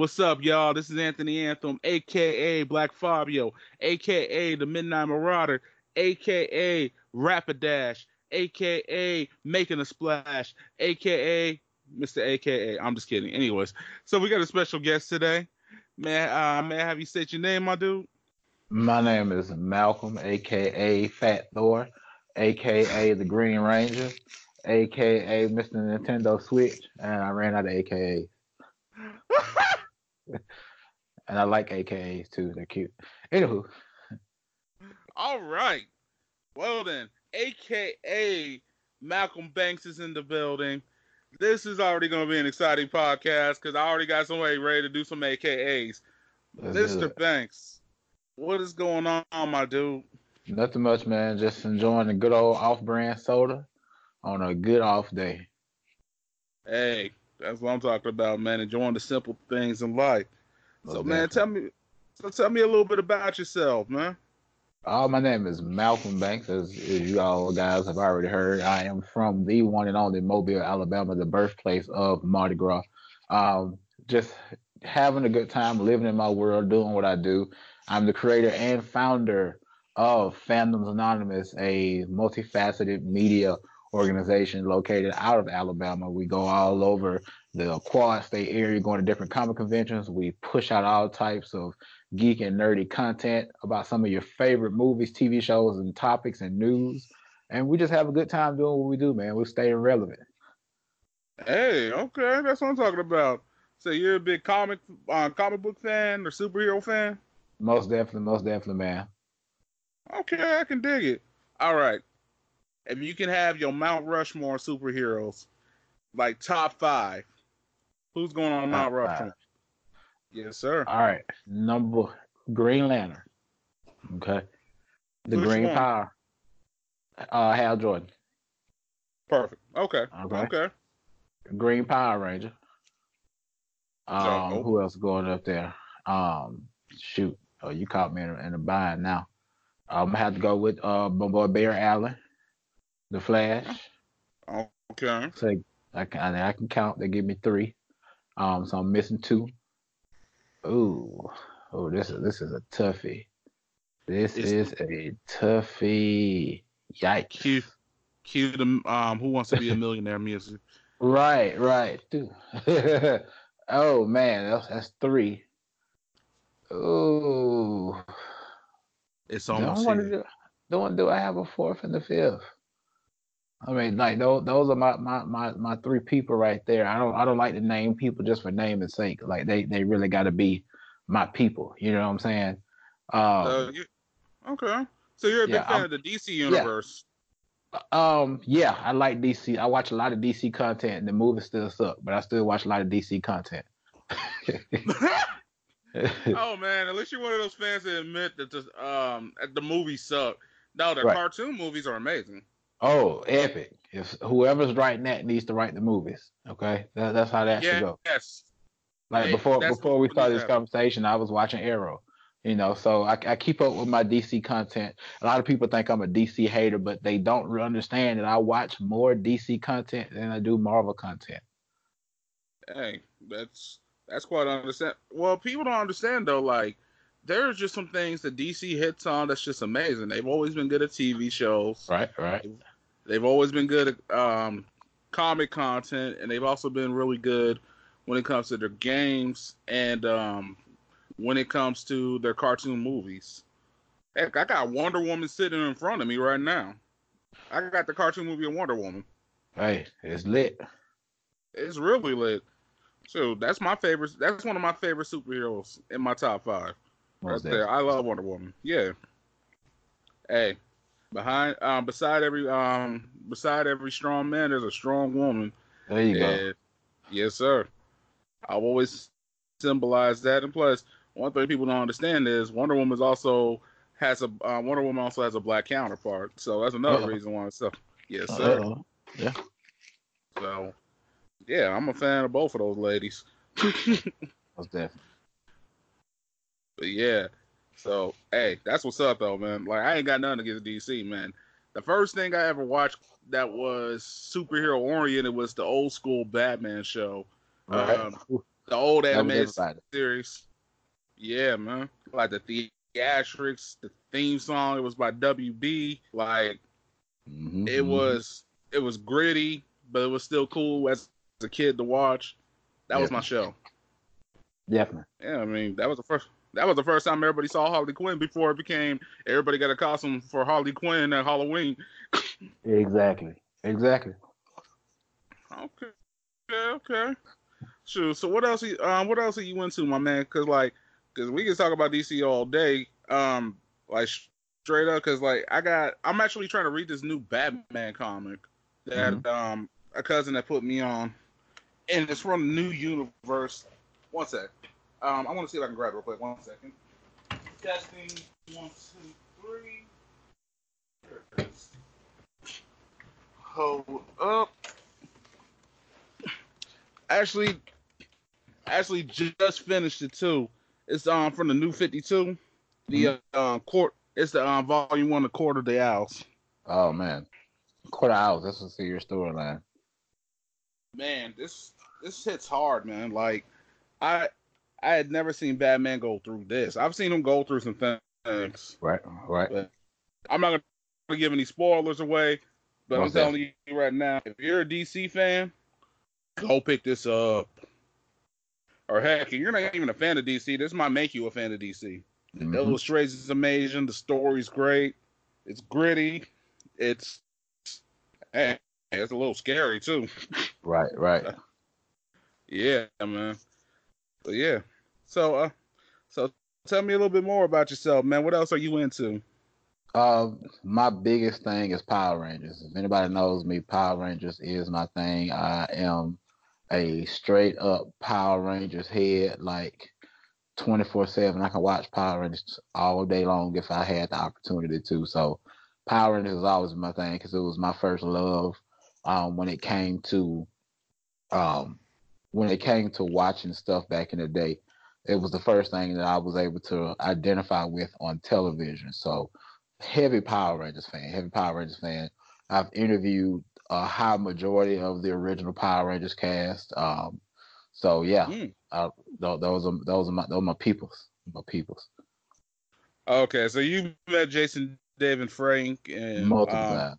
What's up, y'all? This is Anthony Anthem, aka Black Fabio, aka the Midnight Marauder, aka Rapidash, aka Making a Splash, aka Mr. AKA. I'm just kidding. Anyways, so we got a special guest today. May uh, may I have you state your name, my dude? My name is Malcolm, aka Fat Thor, aka the Green Ranger, aka Mr. Nintendo Switch, and I ran out of AKAs. And I like AKAs too. They're cute. Anywho. All right. Well then, AKA Malcolm Banks is in the building. This is already going to be an exciting podcast because I already got somebody ready to do some AKAs. Let's Mr. Banks, what is going on, my dude? Nothing much, man. Just enjoying a good old off-brand soda on a good off day. Hey, that's what I'm talking about, man. Enjoying the simple things in life. So, man, tell me, so tell me a little bit about yourself, man. Uh, my name is Malcolm Banks, as, as you all guys have already heard. I am from the one and only Mobile, Alabama, the birthplace of Mardi Gras. Um, just having a good time, living in my world, doing what I do. I'm the creator and founder of Fandoms Anonymous, a multifaceted media organization located out of Alabama. We go all over the quad state area, going to different comic conventions. We push out all types of geek and nerdy content about some of your favorite movies, TV shows, and topics and news. And we just have a good time doing what we do, man. We're staying relevant. Hey, okay, that's what I'm talking about. So you're a big comic, uh, comic book fan or superhero fan? Most definitely, most definitely, man. Okay, I can dig it. All right. If you can have your Mount Rushmore superheroes, like top five, who's going on Mount Rushmore? five. Yes, sir. All right. Number Green Lantern. Okay. The Which Green one? Power. Uh Hal Jordan. Perfect. Okay. Okay. Okay. Green Power Ranger. Um, So- who else going up there? Um, shoot. Oh, you caught me in a, in a bind now. I'm gonna have to go with uh my boy Barry Allen, the Flash. Okay. So I can I can count. They give me three. Um, so I'm missing two. Ooh, oh, this is this is a toughie. This It's- is a toughie. Yikes. Cue, cue the um, Who Wants to Be a Millionaire music. Right, right. Dude. oh man, that's, that's three. Ooh. It's Don't almost here. do. Don't do I have a fourth and a fifth? I mean, like those those are my, my my my three people right there. I don't I don't like to name people just for naming's sake. Like they they really got to be my people. You know what I'm saying? Um, Uh, you, okay. So you're a big Yeah, fan I'm- of the DC universe. um, yeah, I like DC. I watch a lot of DC content, the movies still suck, but I still watch a lot of DC content. oh man, at least you're one of those fans that admit that the um the movies suck. No, the Right. cartoon movies are amazing. Oh, epic! If whoever's writing that needs to write the movies, okay, that, that's how that should go. yes. Like Hey, before before we started this conversation, I was watching Arrow. You know, so I, I keep up with my DC content. A lot of people think I'm a DC hater, but they don't understand that I watch more DC content than I do Marvel content. Hey, that's that's quite understand. Well, people don't understand though. Like, there's just some things that DC hits on that's just amazing. They've always been good at TV shows. Right, right. They've always been good at um, comic content, and they've also been really good when it comes to their games and um, when it comes to their cartoon movies. Heck, I got Wonder Woman sitting in front of me right now. I got the cartoon movie of Wonder Woman. Hey, it's lit. It's really lit. So that's my favorite. That's one of my favorite superheroes in my top five. Most right there. I love Wonder Woman. Yeah. Hey, behind, um, beside every, um, beside every strong man, there's a strong woman. There you go. Yes, sir. I've always symbolized that. And plus, one thing people don't understand is Wonder Woman also has a uh, Wonder Woman also has a black counterpart. So that's another Uh-oh. reason why. So yes, sir. Uh-oh. So yeah, I'm a fan of both of those ladies. Most definitely. But yeah. So hey, that's what's up though, man. Like I ain't got nothing against DC, man. The first thing I ever watched that was superhero oriented was the old school Batman show. Right. Um, The old animated series. Yeah, man. Like the theatrics, the theme song. It was by WB. Like mm-hmm, it was it was gritty, but it was still cool as a kid to watch. That Definitely. was my show. Definitely. Yeah, I mean that was the first that was the first time everybody saw Harley Quinn before it became everybody got a costume for Harley Quinn at Halloween. exactly. Exactly. Okay. Okay. Okay. Sure. So what else? Um, what else are you into, my man? Cause like, cause we can talk about DC all day. Um, like straight up, cause like I got, I'm actually trying to read this new Batman comic that mm-hmm. um a cousin that put me on, and it's from the new universe. One sec. Um, I want to see if I can grab it real quick. One second. Testing. One, two, three. There it is. Hold up. Actually, actually just finished it too. It's um from the new 52. The mm-hmm. um court. It's the um volume one, the Court of the Owls. Oh man, Court of Owls. That's a serious storyline. Man, this this hits hard, man. Like I I had never seen Batman go through this. I've seen him go through some things. Right, right. But I'm not gonna give any spoilers away, but What's I'm telling you right now, if you're a DC fan, go pick this up. Or heck, you're not even a fan of DC, this might make you a fan of DC. Mm-hmm. The illustrations is amazing. The story's great. It's gritty. It's hey, it's a little scary too. Right, right. yeah, man. But yeah. So uh so tell me a little bit more about yourself, man. What else are you into? Uh, my biggest thing is Power Rangers. If anybody knows me, Power Rangers is my thing. I am a straight up Power Rangers head, like 24 7. I can watch Power Rangers all day long if I had the opportunity to. So, Power Rangers is always my thing because it was my first love um, when it came to um, when it came to watching stuff back in the day, it was the first thing that I was able to identify with on television. So, heavy Power Rangers fan, heavy Power Rangers fan. I've interviewed a high majority of the original Power Rangers cast. Um, so yeah, mm. uh, those are those are my those are my peoples, my peoples. Okay, so you met Jason Dave, and Frank and multiple um, times.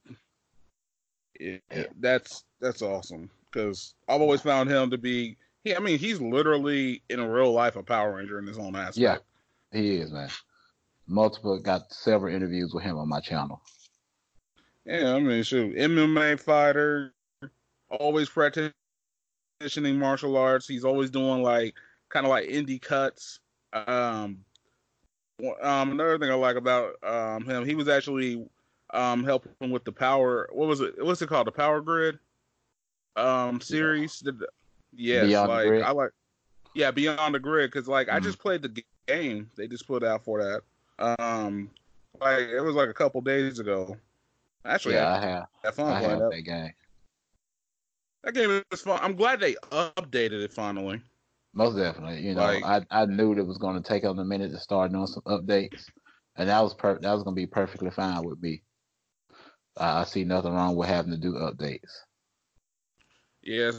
Yeah, that's that's awesome because I've always found him to be. He, I mean, he's literally in real life a Power Ranger in his own aspect. Yeah, he is, man. Multiple got several interviews with him on my channel. Yeah, I mean, shoot, MMA fighter, always practicing martial arts. He's always doing like kind of like indie cuts. Um, um, another thing I like about um him, he was actually um helping with the power. What was it? What's it called? The Power Grid um series. Yeah. Yes, Beyond like I like. Yeah, Beyond the Grid, because like mm-hmm. I just played the game they just put out for that. Um, like it was like a couple days ago. Actually, yeah, I, I have. Had fun I have that. that game. That game was fun. I'm glad they updated it finally. Most definitely. You know, like, I I knew it was going to take them a minute to start doing some updates, and that was per- that was going to be perfectly fine with me. I see nothing wrong with having to do updates. Yeah.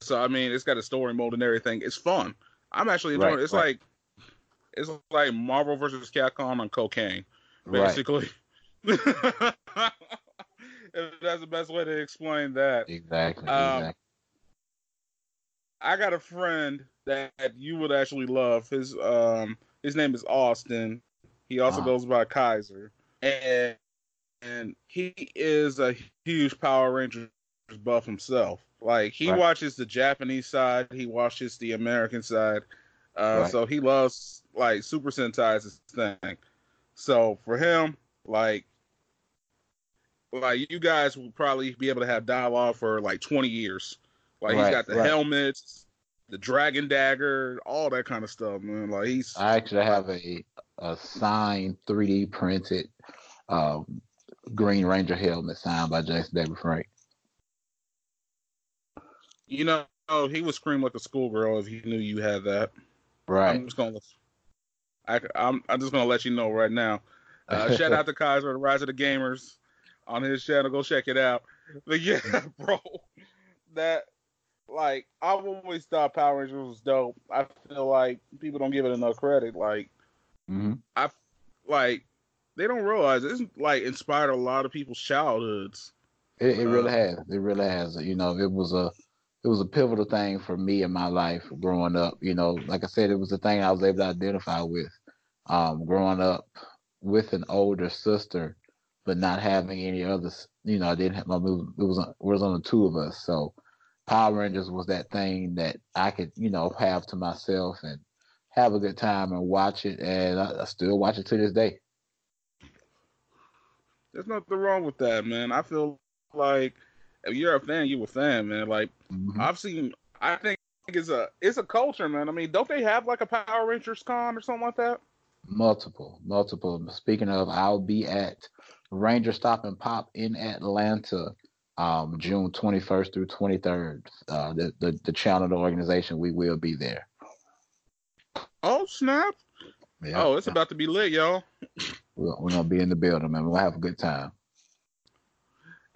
So I mean, it's got a story mode and everything. It's fun. I'm actually enjoying right, it. It's right. like it's like Marvel versus Capcom on cocaine, basically. Right. if that's the best way to explain that. Exactly. Um, exactly. I got a friend that you would actually love. His um his name is Austin. He also uh-huh. goes by Kaiser, and and he is a huge Power Rangers buff himself. Like he right. watches the Japanese side, he watches the American side. Uh, right. So he loves like Super Sentai is his thing. So for him, like like you guys will probably be able to have dialogue for like 20 years. Like right, he's got the helmets, the dragon dagger, all that kind of stuff, man. Like he's. I actually have a a signed 3D printed um, Green Ranger helmet signed by Jason David Frank. You know, he would scream like a schoolgirl if he knew you had that. Right. I'm just gonna. I, I'm I'm just gonna let you know right now. Uh, shout out to Kaiser, the Rise of the Gamers on his channel. Go check it out. But yeah, bro, that like I've always thought Power Rangers was dope. I feel like people don't give it enough credit. Like hmm I like they don't realize it's like inspired a lot of people's childhoods. It, it really Uh, has. It really has. You know, it was a it was a pivotal thing for me in my life growing up. You know, like I said, it was the thing I was able to identify with. Um, growing up with an older sister, but not having any others. You know, I didn't have my. It was it was on the two of us. So Power Rangers was that thing that I could you know have to myself and have a good time and watch it, and I, I still watch it to this day. There's nothing wrong with that, man. I feel like if you're a fan, you a fan, man. Like Mhm. I've seen. I think it's a it's a culture, man. I mean, don't they have like a Power Rangers con or something like that? Multiple, multiple. Speaking of, I'll be at Ranger Stop and Pop in Atlanta, um, June 21st through 23rd. Uh, the, the the channel, the organization, we will be there. Oh snap! Yeah, Oh, it's about to be lit, y'all. we're, we're gonna be in the building, man. We're gonna have a good time.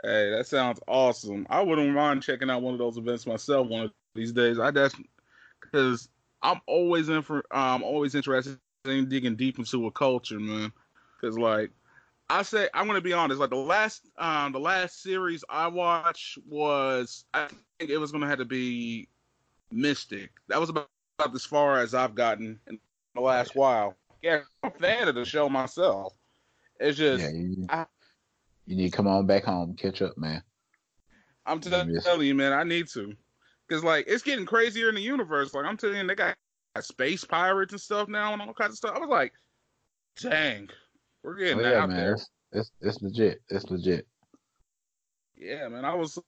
Hey, that sounds awesome. I wouldn't mind checking out one of those events myself one of these days. I just because I'm always in for I'm always interested in digging deep into a culture, man. Because like I say, I'm gonna be honest. Like the last um the last series I watched was I think it was gonna have to be Mystic. That was about, about as far as I've gotten in the last while. Yeah, I'm a fan of the show myself. It's just Yeah, you, I- you need to come on back home, catch up, man. I'm telling you, man, I need to. Cause like it's getting crazier in the universe. Like I'm telling you, they got space pirates and stuff now and all kinds of stuff. I was like, dang, we're getting Oh, yeah, out man. there. It's, it's it's legit. It's legit. Yeah, man. I was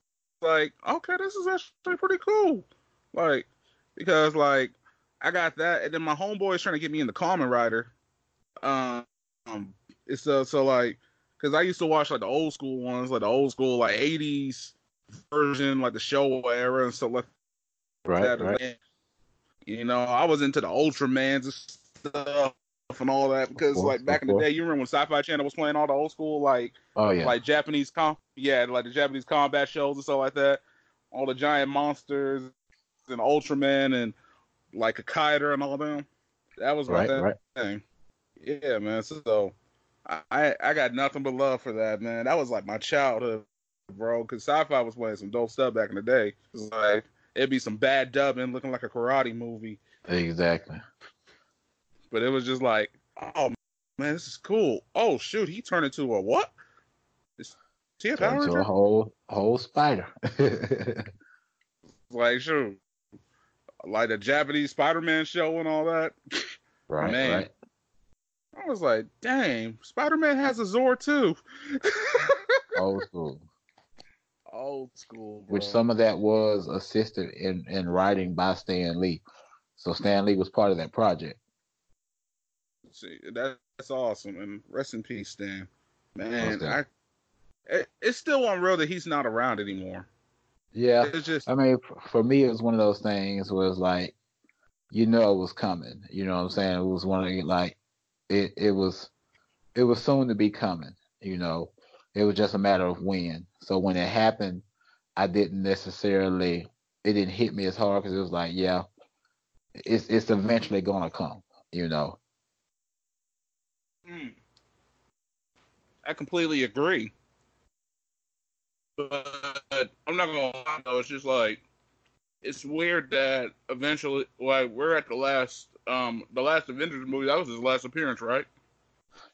like, okay, this is actually pretty cool. Like, because like I got that, and then my homeboy is trying to get me in the Kamen Rider. Um, it's uh, so like, because I used to watch like the old school ones, like the old school like '80s version, like the Showa era and stuff like Right, that. right. You know, I was into the Ultramans and stuff and all that because, course, like, back in the day, you remember when Sci-Fi Channel was playing all the old school, like, Oh yeah. like Japanese com, yeah, like the Japanese combat shows and stuff like that. All the giant monsters and Ultraman and like a Kiter and all them. That was my right, right. thing. Yeah, man. So I- I got nothing but love for that, man. That was like my childhood, bro. Because sci-fi was playing some dope stuff back in the day. It was like it'd be some bad dubbing, looking like a karate movie, Exactly. but it was just like, oh man, this is cool. Oh shoot, he turned into a what? Is he a Power Ranger? a whole whole spider. Like shoot, like the Japanese Spider-Man show and all that. right, Man. right. I was like, dang, Spider-Man has a Zord too. Old school. Old school, bro. which some of that was assisted in, in writing by Stan Lee. So Stan Lee was part of that project. See, that, that's awesome, and rest in peace, Stan. Man, Okay. I it, it's still unreal that he's not around anymore. Yeah, It's just I mean, for me, it was one of those things where it's like, you know, it was coming. You know what I'm saying? It was one of the, like, it it was, it was soon to be coming. You know, it was just a matter of when. So when it happened, I didn't necessarily, it didn't hit me as hard because it was like, yeah, it's it's eventually gonna come. You know. mm, I completely agree. But I'm not gonna lie though, it's just like it's weird that eventually, like we're at the last, um, the last Avengers movie. That was his last appearance, right?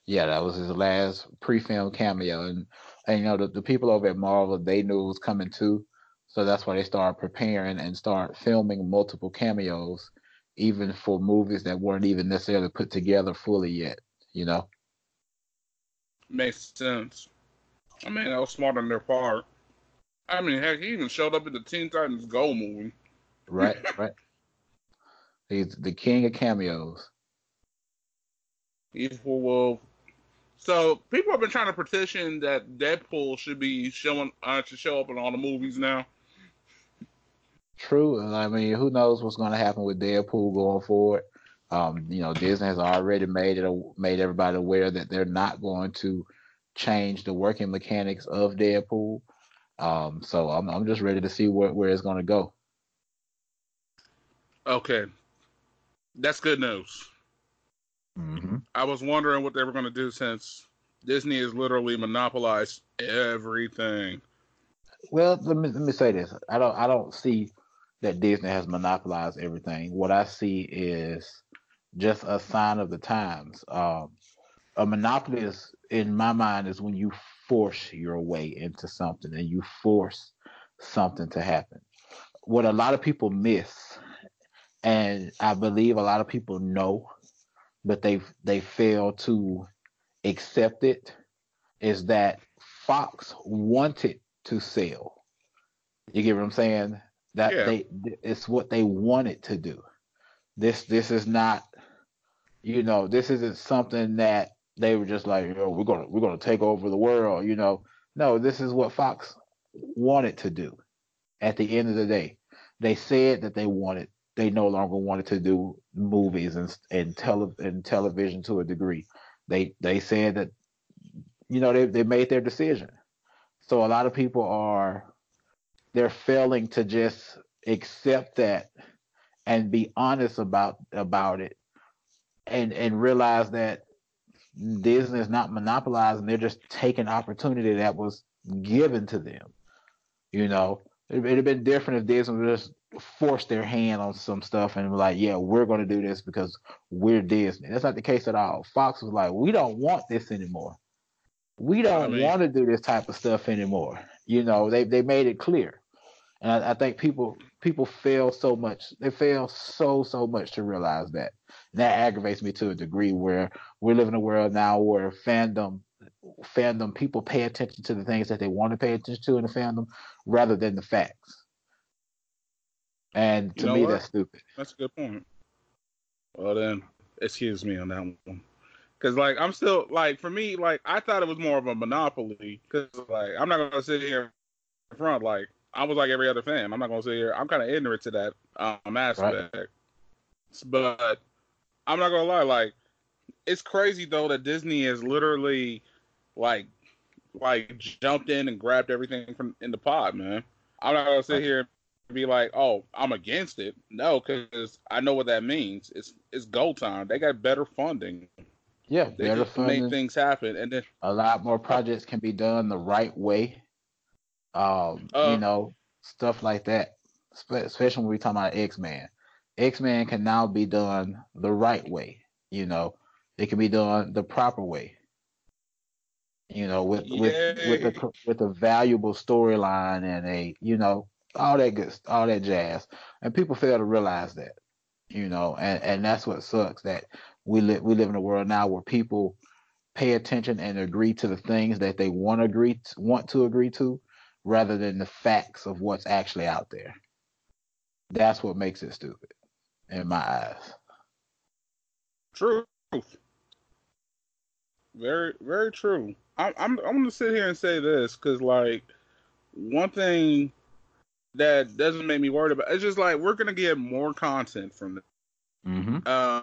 Yeah, that was his last pre-film cameo, and, and you know the, the people over at Marvel they knew it was coming too, so that's why they started preparing and start filming multiple cameos, even for movies that weren't even necessarily put together fully yet. You know, Makes sense. I mean, that was smart on their part. I mean, heck, he even showed up in the Teen Titans Go movie. right, right. He's the king of cameos. Evil Wolf. So people have been trying to petition that Deadpool should be showing, uh, should show up in all the movies now. True, I mean, who knows what's going to happen with Deadpool going forward? Um, you know, Disney has already made it made everybody aware that they're not going to change the working mechanics of Deadpool. Um, so I'm I'm just ready to see where where it's going to go. Okay, that's good news. Mm-hmm. I was wondering what they were going to do since Disney has literally monopolized everything. Well, let me let me say this. I don't I don't see that Disney has monopolized everything. What I see is just a sign of the times. Um, a monopoly is, in my mind, is when you force your way into something and you force something to happen. What a lot of people miss, and I believe a lot of people know, but they they fail to accept it, is that Fox wanted to sell. You get what I'm saying? That Yeah. they it's what they wanted to do. This this is not, you know, this isn't something that they were just like, oh, we're gonna we're gonna take over the world, you know. No, this is what Fox wanted to do. At the end of the day, they said that they wanted they no longer wanted to do movies and and tele and television to a degree. They they said that you know they they made their decision. So a lot of people are they're failing to just accept that and be honest about about it and and realize that Disney is not monopolizing, they're just taking opportunity that was given to them. You know, it, it'd have been different if Disney was just force their hand on some stuff and be like, yeah, we're going to do this because we're Disney. That's not the case at all. Fox was like, we don't want this anymore. We don't I mean- want to do this type of stuff anymore. You know, they they made it clear, and I, I think people people fail so much. They fail so so much to realize that. And that aggravates me to a degree where we live in a world now where fandom fandom people pay attention to the things that they want to pay attention to in the fandom rather than the facts. And to You know me, what? that's stupid. That's a good point. Well then, excuse me on that one. Cause like I'm still like for me like I thought it was more of a monopoly. Cause like I'm not gonna sit here in front like I was like every other fan. I'm not gonna sit here. I'm kind of ignorant to that um aspect. But I'm not gonna lie. Like it's crazy though that Disney is literally like like jumped in and grabbed everything from in the pod, man. I'm not gonna sit here be like, oh, I'm against it. No, because I know what that means. It's it's go time. They got better funding. Yeah, They better just make things happen. And then a lot more projects can be done the right way. Um, Uh, you know, stuff like that. Spe- Especially when we talk about X Men. X Men can now be done the right way. You know, it can be done the proper way. You know, with with with Yay. the with a valuable storyline and a you know all that good all that jazz, and people fail to realize that. You know, and and that's what sucks that we live we live in a world now where people pay attention and agree to the things that they want to agree to, want to agree to rather than the facts of what's actually out there. That's what makes it stupid in my eyes. truth. Very, very true. I'm, I'm, I'm gonna sit here and say this because, like, one thing that doesn't make me worried about it's just like we're gonna get more content from this. Mm-hmm. Uh,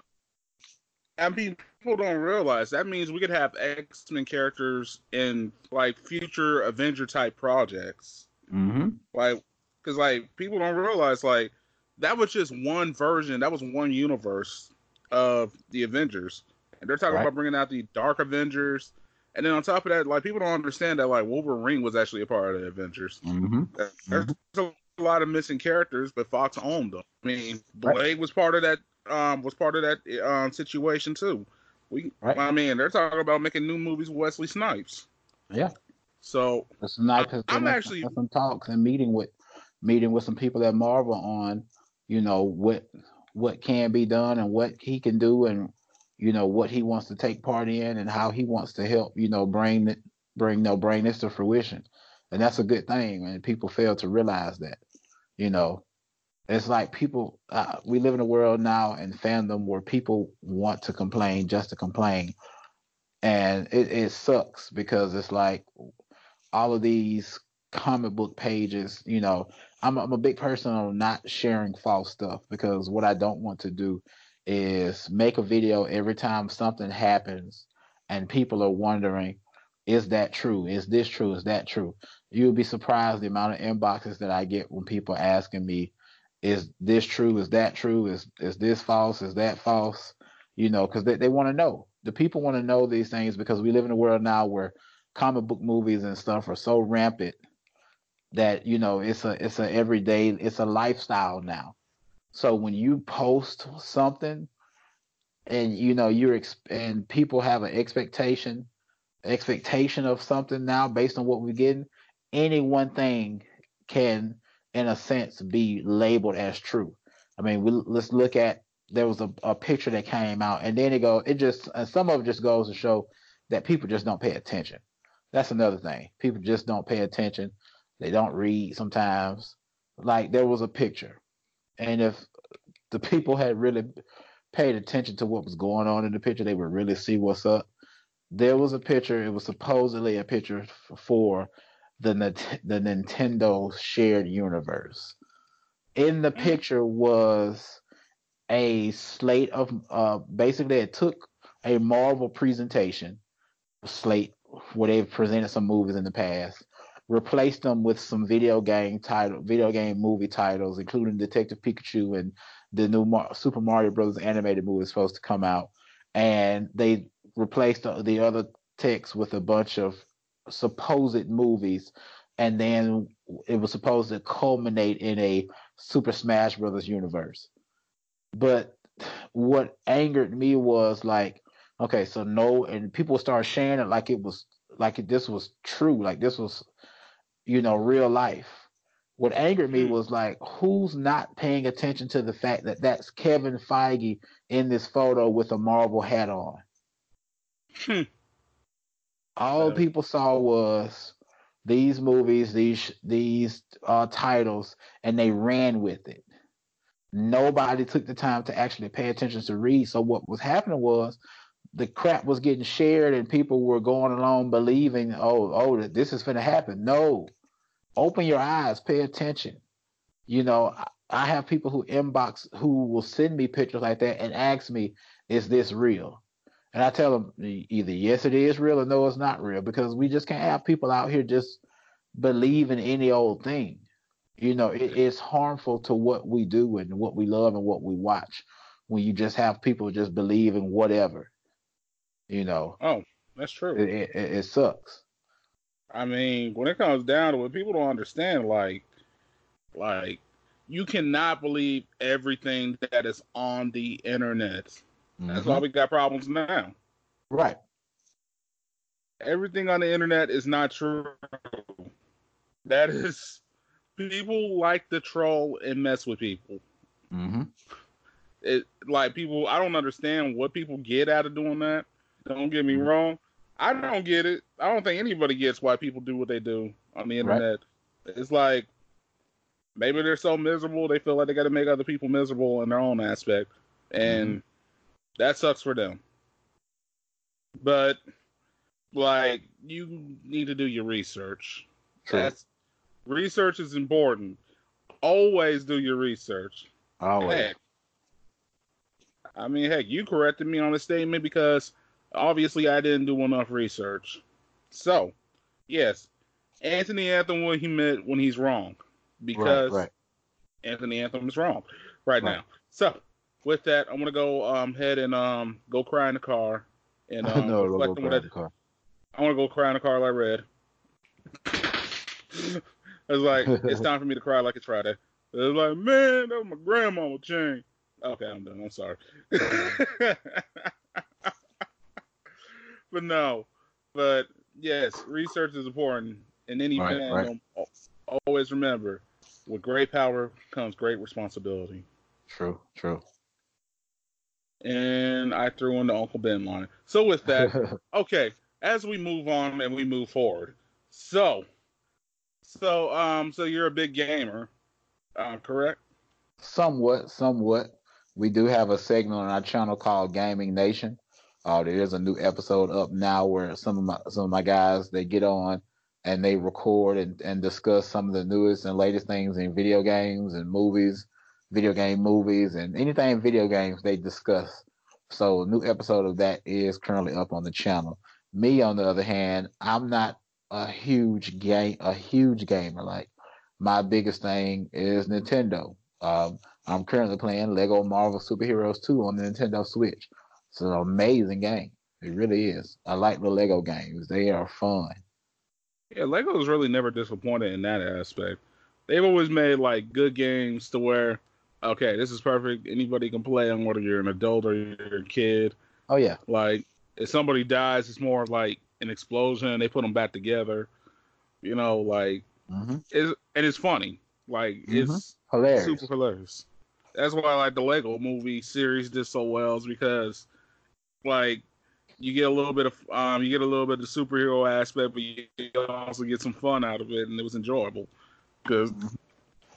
I mean, people don't realize that means we could have X Men characters in like future Avenger type projects. Mm-hmm. Like, because like people don't realize like that was just one version. That was one universe of the Avengers, and they're talking Right. about bringing out the Dark Avengers. And then on top of that, like people don't understand that like Wolverine was actually a part of the Avengers. Mm-hmm. There's a lot of missing characters, but Fox owned them. I mean, Right. Blade was part of that. Um, was part of that um situation too. We, Right. I mean, they're talking about making new movies with Wesley Snipes. Yeah. So It's nice. has I'm actually- some talks and meeting with meeting with some people at Marvel on, you know, what what can be done and what he can do and you know what he wants to take part in and how he wants to help, you know, bring bring no bring this to fruition. And that's a good thing, and people fail to realize that. You know, it's like people uh, we live in a world now in fandom where people want to complain just to complain. And it, it sucks because it's like all of these comic book pages, you know, I'm, I'm a big person on not sharing false stuff because what I don't want to do is make a video every time something happens and people are wondering, is that true? Is this true? Is that true? You'll be surprised the amount of inboxes that I get when people asking me, is this true? Is that true? Is is this false? Is that false? You know, because they, they want to know. The people want to know these things because we live in a world now where comic book movies and stuff are so rampant that you know it's a it's a everyday it's a lifestyle now. So when you post something and you know you're and people have an expectation expectation of something now based on what we're getting, any one thing can in a sense be labeled as true. I mean, we, let's look at there was a, a picture that came out and then it go it just and some of it just goes to show that people just don't pay attention. That's another thing. People just don't pay attention. They don't read sometimes. Like there was a picture. And if the people had really paid attention to what was going on in the picture, they would really see what's up. There was a picture. It was supposedly a picture for the the Nintendo shared universe. In the mm. picture was a slate of uh, basically it took a Marvel presentation slate where they've presented some movies in the past, replaced them with some video game title, video game movie titles, including Detective Pikachu and the new Mar- Super Mario Brothers animated movie is supposed to come out, and they replaced the, the other text with a bunch of supposed movies, and then it was supposed to culminate in a Super Smash Brothers universe. But what angered me was like, okay, so no, and people start sharing it like it was like this was true, like this was, you know, real life. What angered me hmm. was like, who's not paying attention to the fact that that's Kevin Feige in this photo with a Marvel hat on? Hmm. All people saw was these movies, these these uh, titles, and they ran with it. Nobody took the time to actually pay attention to read. So what was happening was the crap was getting shared, and people were going along believing, oh, oh, this is going to happen. No, open your eyes, pay attention. You know, I have people who inbox who will send me pictures like that and ask me, is this real? And I tell them either yes, it is real or no, it's not real because we just can't have people out here just believing any old thing. You know, it, it's harmful to what we do and what we love and what we watch when you just have people just believing whatever. You know. Oh, that's true. It, it, it sucks. I mean, when it comes down to it, people don't understand. Like, like you cannot believe everything that is on the internet. Mm-hmm. That's why mm-hmm. we got problems now. Right. Everything on the internet is not true. That is, people like to troll and mess with people. Mm-hmm. It like people. I don't understand what people get out of doing that. Don't get me mm-hmm. wrong. I don't get it. I don't think anybody gets why people do what they do on the internet. Right. It's like maybe they're so miserable they feel like they got to make other people miserable in their own aspect, and mm-hmm. that sucks for them. But like, you need to do your research. True. That's research is important. Always do your research. Always. Heck, I mean, heck, you corrected me on a statement because obviously I didn't do enough research. So, yes, Anthony Anthem what he meant when he's wrong because right, right. Anthony Anthem is wrong right, right, now. So, with that, I'm gonna go um head and um go cry in the car and um no, reflect on what I, car. I want to go cry in the car like Red. it's like it's time for me to cry like it's Friday. It's like, man, that was my grandmama chain. Okay, I'm done. I'm sorry. But no, but yes, research is important in any right, fandom. Right. Always remember, with great power comes great responsibility. True, true. And I threw in the Uncle Ben line. So with that, okay, as we move on and we move forward, so, so um, so you're a big gamer, uh, correct? Somewhat, somewhat. We do have a segment on our channel called Gaming Nation uh, there is a new episode up now where some of my some of my guys they get on and they record and, and discuss some of the newest and latest things in video games and movies, video game movies and anything video games they discuss. So new episode of that is currently up on the channel. Me on the other hand, I'm not a huge game a huge gamer. Like my biggest thing is Nintendo. Um, I'm currently playing Lego Marvel Superheroes 2 on the Nintendo Switch. It's an amazing game. It really is. I like the Lego games. They are fun. Yeah, Lego's really never disappointed in that aspect. They've always made like good games to where, okay, this is perfect. Anybody can play them, whether you're an adult or you're a kid. Oh yeah. Like if somebody dies, it's more like an explosion. They put them back together. You know, like hmm it's and it's funny. Like Mhm. it's Hilarious. super hilarious. That's why I like the Lego movie series did so well is because like you get a little bit of um you get a little bit of the superhero aspect, but you also get some fun out of it, and it was enjoyable. Because.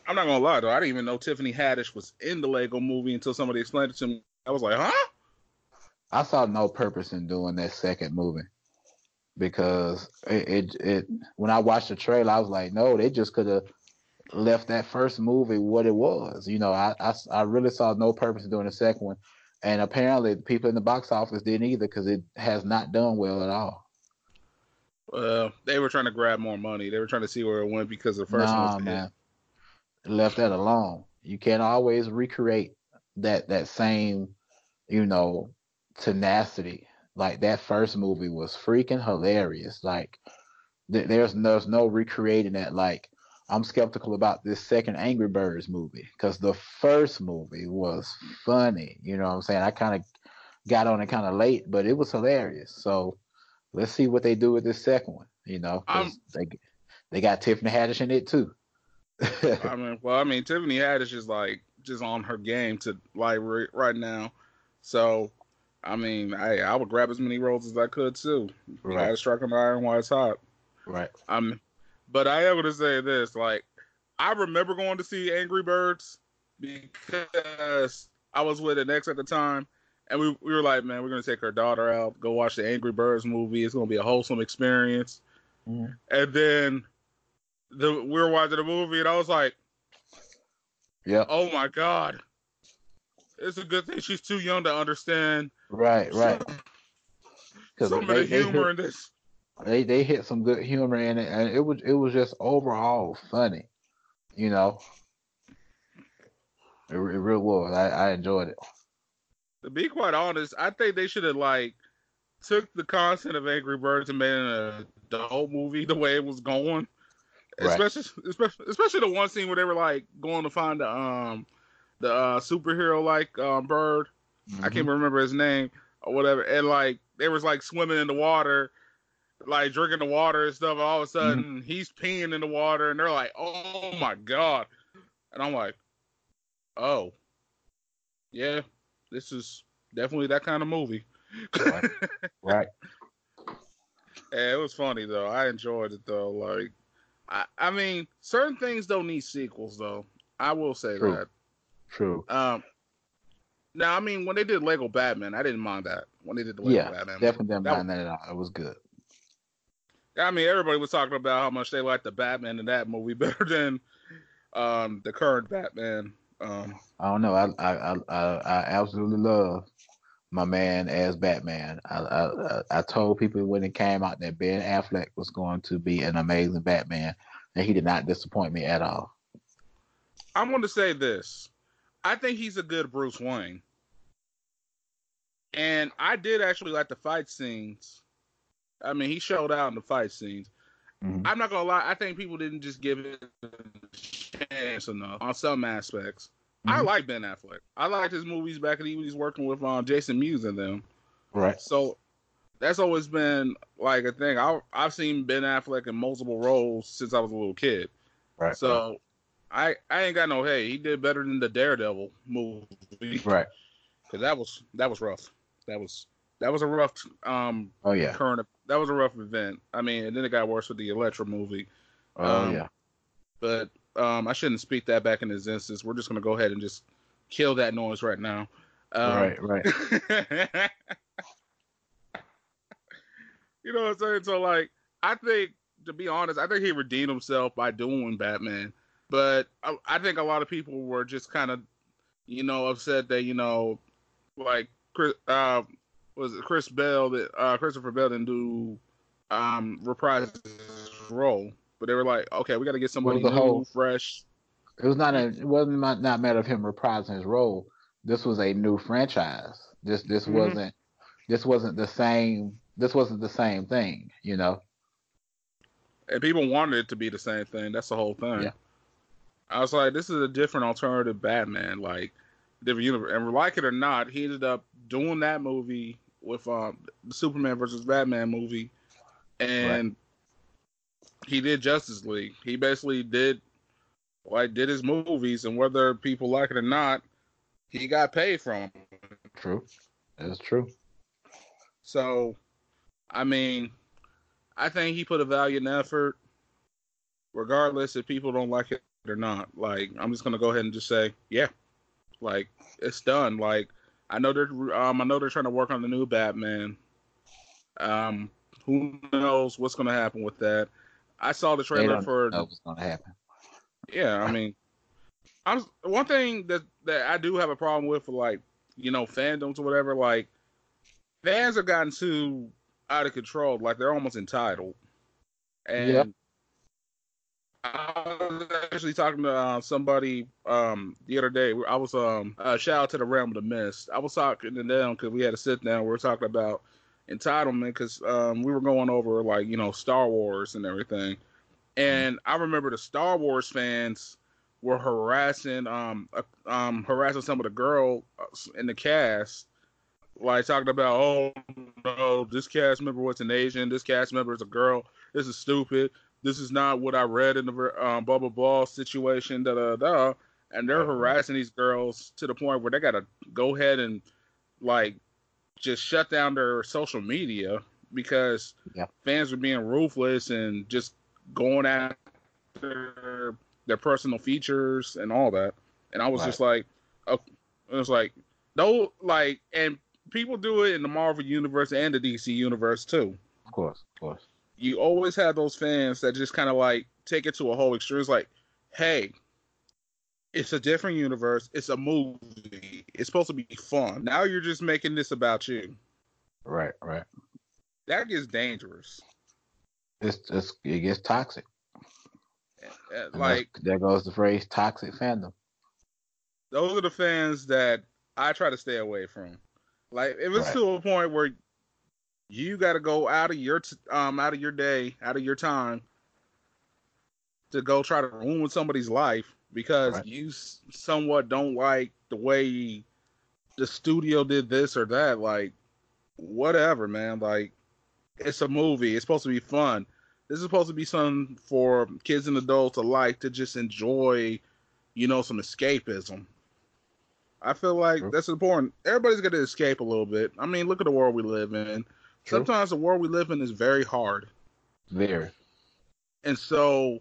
I'm not gonna lie though, I didn't even know Tiffany Haddish was in the Lego movie until somebody explained it to me. I was like, huh? I saw no purpose in doing that second movie because it, it it when I watched the trailer, I was like, no, they just could have left that first movie what it was. You know, I, I I really saw no purpose in doing the second one, and apparently the people in the box office didn't either because it has not done well at all. Well, they were trying to grab more money. They were trying to see where it went because the first nah, one hit. man, left that alone. You can't always recreate that that same, you know, tenacity. Like that first movie was freaking hilarious. Like th- there's there's no recreating that. Like I'm skeptical about this second Angry Birds movie because the first movie was funny. You know what I'm saying? I kind of got on it kind of late, but it was hilarious. So let's see what they do with this second one. You know, they they got Tiffany Haddish in it too. I mean, well, I mean, Tiffany Haddish is like just on her game to like right, right now. So, I mean, I I would grab as many roles as I could too. Right. strike on the iron while it's hot. right. Um, but I am gonna say this: like, I remember going to see Angry Birds because I was with an ex at the time, and we we were like, man, we're gonna take our daughter out, go watch the Angry Birds movie. It's gonna be a wholesome experience. Mhm. And then the we were watching the movie, and I was like, yeah, oh my god, it's a good thing she's too young to understand Right. Right. Some of they, the humor hit, in this. They they hit some good humor in it, and it was it was just overall funny. You know. It, it really was. I, I enjoyed it. To be quite honest, I think they should have like took the concept of Angry Birds and made an adult movie the way it was going. Right. Especially, especially, especially the one scene where they were like going to find the um the uh, superhero like um, bird. I Mhm. can't remember his name or whatever. And like they was like swimming in the water, like drinking the water and stuff. And all of a sudden he's peeing in the water, and they're like, "Oh my god!" And I'm like, "Oh, yeah, this is definitely that kind of movie." Right. Right. Yeah, it was funny though. I enjoyed it though. Like, I, I mean, certain things don't need sequels though. I will say True. that. True. Um, now I mean, when they did Lego Batman, I didn't mind that. When they did the Lego Yeah, Batman, Definitely didn't That- mind that at all. It was good. I mean, everybody was talking about how much they liked the Batman in that movie better than um the current Batman. Um, I don't know. I I I, I absolutely love my man as Batman. I, I I- I told people when it came out that Ben Affleck was going to be an amazing Batman, and he did not disappoint me at all. I'm going to say this. I think he's a good Bruce Wayne. And I did actually like the fight scenes. I mean, he showed out in the fight scenes. Mhm. I'm not gonna lie. I think people didn't just give it a chance enough on some aspects. I Mhm. like Ben Affleck. I liked his movies back when he was working with um, Jason Mewes and them. Right. So that's always been like a thing. I, I've seen Ben Affleck in multiple roles since I was a little kid. Right. So I I ain't got no hey. He did better than the Daredevil movie right. because that was that was rough. That was that was a rough um Oh yeah. current. That was a rough event. I mean, and then it got worse with the Elektra movie. Oh um, yeah. But um, I shouldn't speak that back in his instance. We're just gonna go ahead and just kill that noise right now. Um, right. Right. you know what I'm saying? So like, I think to be honest, I think he redeemed himself by doing Batman. But I, I think a lot of people were just kind of, you know, upset that you know, like Chris, uh, was it Chris Bell that uh, Christopher Bell didn't do um reprise role, but they were like, okay, we got to get somebody new, whole- fresh. It was not a. It wasn't not a matter of him reprising his role. This was a new franchise. This this mm-hmm. wasn't. This wasn't the same. This wasn't the same thing. You know. And people wanted it to be the same thing. That's the whole thing. Yeah. I was like, this is a different alternative Batman, like different universe. And like it or not, he ended up doing that movie with um, the Superman versus Batman movie, and right. he did Justice League. He basically did like did his movies, and whether people like it or not, he got paid from. True, that's true. So, I mean, I think he put a value in effort, regardless if people don't like it or not. Like, I'm just gonna go ahead and just say, yeah, like it's done. Like, I know they're um, I know they're trying to work on the new Batman. Um, who knows what's gonna happen with that? I saw the trailer for. Know what's gonna happen. Yeah, I mean, I'm one thing that that I do have a problem with, for like you know, fandoms or whatever. Like, fans have gotten too out of control. Like they're almost entitled. And yep. I was actually talking to uh, somebody um, the other day. I was um uh, shout out to the Realm of the Mist. I was talking to them because we had to sit down. We were talking about entitlement because um, we were going over like you know Star Wars and everything. And I remember the Star Wars fans were harassing um uh, um harassing some of the girls in the cast like talking about oh no this cast member was an asian this cast member is a girl this is stupid this is not what I read in the um, blah blah blah situation, da da da, and they're harassing these girls to the point where they gotta go ahead and like just shut down their social media because yeah. fans are being ruthless and just going after their personal features and all that. And I was right. just like, oh, it was like, no, like, and people do it in the Marvel universe and the DC universe too. Of course, of course you always have those fans that just kind of like take it to a whole extreme. It's like, hey, it's a different universe. It's a movie. It's supposed to be fun. Now you're just making this about you. Right, right. That gets dangerous. It's, it's it gets toxic. Uh, like there goes the phrase toxic fandom. Those are the fans that I try to stay away from. Like if it's right. to a point where you got to go out of your t- um out of your day, out of your time to go try to ruin somebody's life because right. you somewhat don't like the way the studio did this or that. Like, whatever, man. Like, it's a movie. It's supposed to be fun. This is supposed to be something for kids and adults alike to just enjoy, you know, some escapism. I feel like that's important. Everybody's got to escape a little bit. I mean, look at the world we live in. True. Sometimes the world we live in is very hard. There. And so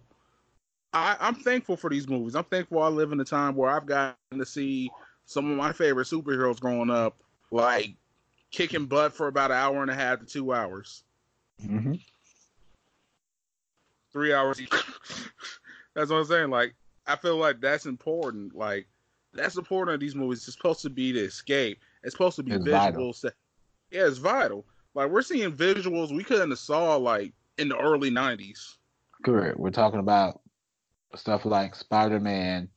I, I'm thankful for these movies. I'm thankful I live in a time where I've gotten to see some of my favorite superheroes growing up, like kicking butt for about an hour and a half to two hours. Mm-hmm. Three hours. that's what I'm saying. Like, I feel like that's important. Like, that's important of these movies. It's supposed to be the escape. It's supposed to be it's visuals. To, yeah, it's vital. Like we're seeing visuals we couldn't have saw like in the early '90s. Correct. We're talking about stuff like Spider-Man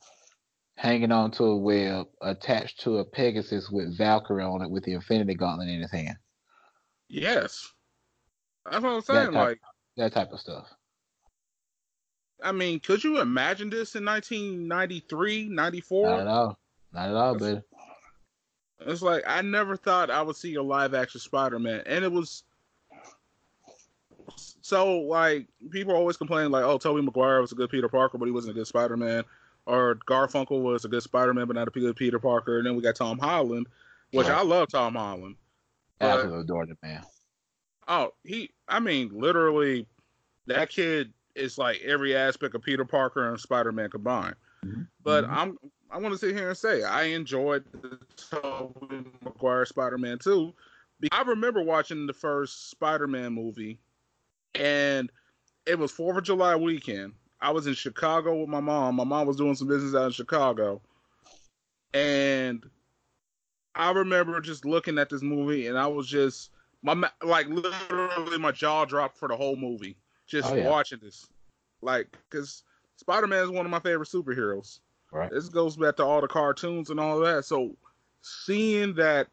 hanging onto a web attached to a Pegasus with Valkyrie on it with the Infinity Gauntlet in his hand. Yes, that's what I'm saying. That type, like that type of stuff. I mean, could you imagine this in 1993, 94? Not at all. Not at all, baby. It's like I never thought I would see a live action Spider Man, and it was so like people always complain like, oh, Tobey Maguire was a good Peter Parker, but he wasn't a good Spider Man, or Garfunkel was a good Spider Man, but not a good Peter Parker. And then we got Tom Holland, which I love Tom Holland. Absolutely adore the man. Oh, he! I mean, literally, that kid is like every aspect of Peter Parker and Spider Man combined. Mm-hmm. But mm-hmm. I'm I want to sit here and say I enjoyed the Tobey Maguire Spider-Man too. I remember watching the first Spider-Man movie, and it was Fourth of July weekend. I was in Chicago with my mom. My mom was doing some business out in Chicago, and I remember just looking at this movie, and I was just my like literally my jaw dropped for the whole movie just oh, yeah. watching this, like because Spider Man is one of my favorite superheroes. Right. This goes back to all the cartoons and all that. So seeing that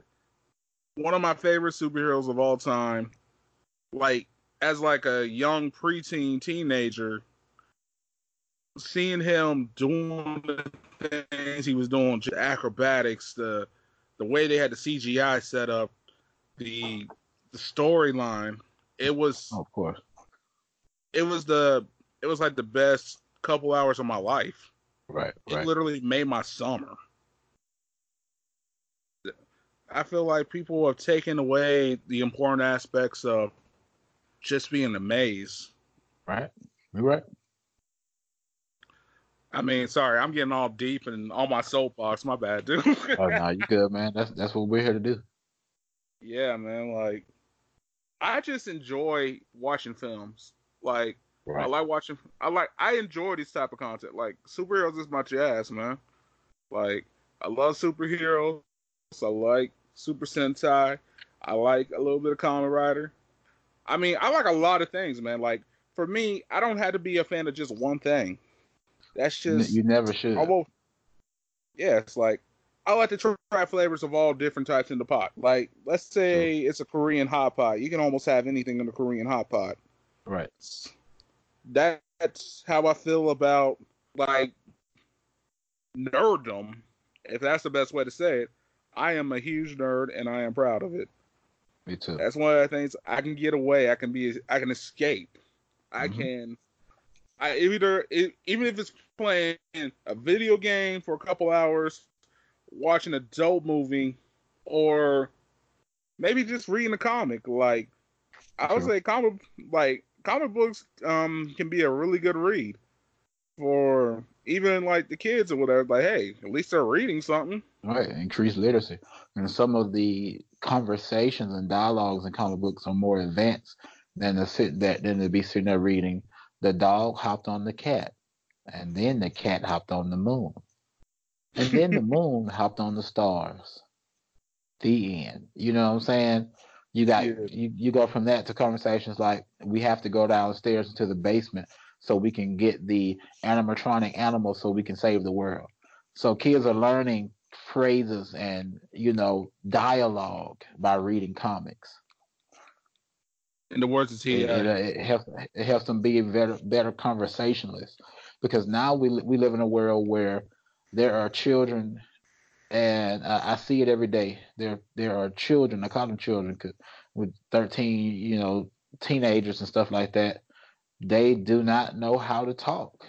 one of my favorite superheroes of all time, like as like a young preteen teenager, seeing him doing the things he was doing, acrobatics, the the way they had the CGI set up, the the storyline, it was oh, of course. It was the it was like the best couple hours of my life. Right, it literally made my summer. I feel like people have taken away the important aspects of just being amazed. Right. You're right. I mean, sorry, I'm getting all deep and on my soapbox. My bad, dude. oh no, you good, man. That's that's what we're here to do. Yeah, man. Like, I just enjoy watching films. Like, right. I like watching. I like. I enjoy this type of content. Like, superheroes is my jazz, man. Like, I love superheroes. I like Super Sentai. I like a little bit of Kamen Rider. I mean, I like a lot of things, man. Like, for me, I don't have to be a fan of just one thing. That's just you never should. Almost, yeah, it's like I like to try flavors of all different types in the pot. Like, let's say it's a Korean hot pot. You can almost have anything in the Korean hot pot. Right. That's how I feel about like nerddom, if that's the best way to say it. I am a huge nerd and I am proud of it. Me too. That's one of the things I can get away. I can be. I can escape. I mm-hmm. can. I either even if it's playing a video game for a couple hours, watching a dope movie, or maybe just reading a comic. Like I would say, comic like comic books um can be a really good read for even like the kids or whatever. Like, hey, at least they're reading something. Right, increase literacy, and some of the conversations and dialogues in comic books are more advanced than to sit that than to be sitting there reading. The dog hopped on the cat, and then the cat hopped on the moon, and then the moon hopped on the stars. The end. You know what I'm saying? You got yeah. you, you go from that to conversations like we have to go downstairs into the basement so we can get the animatronic animals so we can save the world. So kids are learning phrases and you know dialogue by reading comics. In the words of T. It, it, it, helps it helps them be better better conversationalists because now we we live in a world where there are children and I, I see it every day. There there are children. I call them children cause with thirteen, you know, teenagers and stuff like that. They do not know how to talk.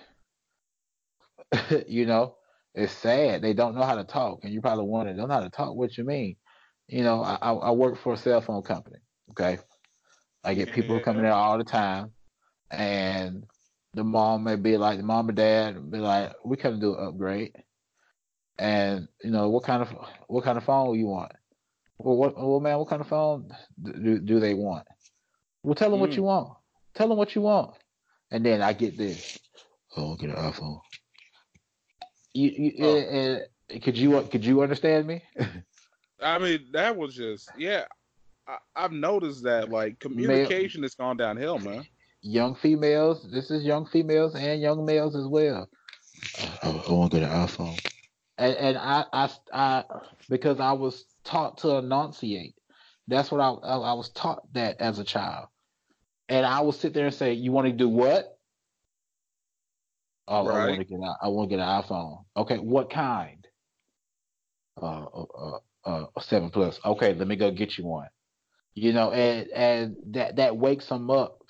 you know, it's sad. They don't know how to talk, and you probably wonder, don't know how to talk. What you mean? You know, I, I work for a cell phone company. Okay, I get people yeah. coming there all the time, and the mom may be like, the mom and dad be like, we come to do an upgrade, and you know, what kind of what kind of phone you want? Well, what, well, man, what kind of phone do do they want? Well, tell them mm. what you want. Tell them what you want, and then I get this. Oh, get an iPhone. You, you oh. uh, could you could you understand me? I mean, that was just yeah. I, have noticed that like communication Male, has gone downhill, man. Young females, this is young females and young males as well. I, I want to get an iPhone, and, and I, I, I, because I was taught to enunciate. That's what I, I, was taught that as a child, and I would sit there and say, "You want to do what?" Oh, right. I want to get I want to get an iPhone. Okay, what kind? Uh, uh, uh, uh, seven plus. Okay, let me go get you one. You know, and and that that wakes them up.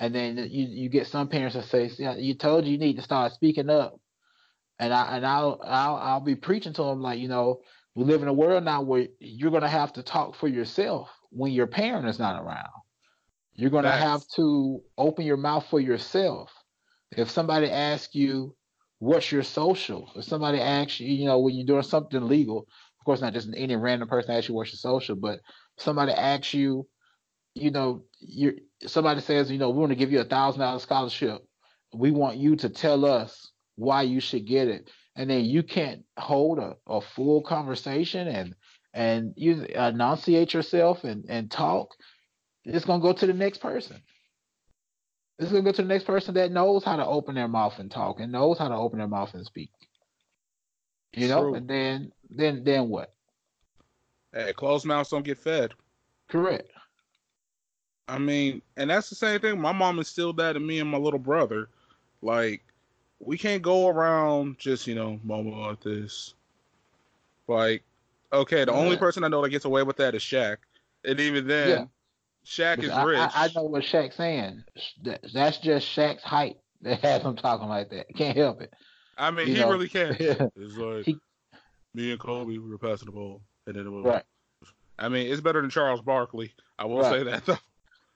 And then you you get some parents that say, yeah, "You told you, you need to start speaking up." And I and I'll I'll I'll be preaching to them like, you know, we live in a world now where you're gonna have to talk for yourself when your parent is not around. You're gonna That's... have to open your mouth for yourself if somebody asks you what's your social, if somebody asks you, you know, when you're doing something legal, of course not just any random person asks you what's your social, but somebody asks you, you know, you somebody says, you know, we want to give you a thousand dollar scholarship. We want you to tell us why you should get it. And then you can't hold a, a full conversation and and you enunciate yourself and, and talk, it's gonna go to the next person. It's gonna go to the next person that knows how to open their mouth and talk and knows how to open their mouth and speak. You know, True. and then then then what? Hey, closed mouths don't get fed. Correct. I mean, and that's the same thing. My mom instilled that in me and my little brother. Like, we can't go around just, you know, mama like this. Like, okay, the yeah. only person I know that gets away with that is Shaq. And even then, yeah. Shaq is I, rich. I, I, know what Shaq's saying. That's just Shaq's height that has him talking like that. Can't help it. I mean, you he know? really can't. it's like he, me and Kobe we were passing the ball, and then it was. Right. I mean, it's better than Charles Barkley. I will right. say that though.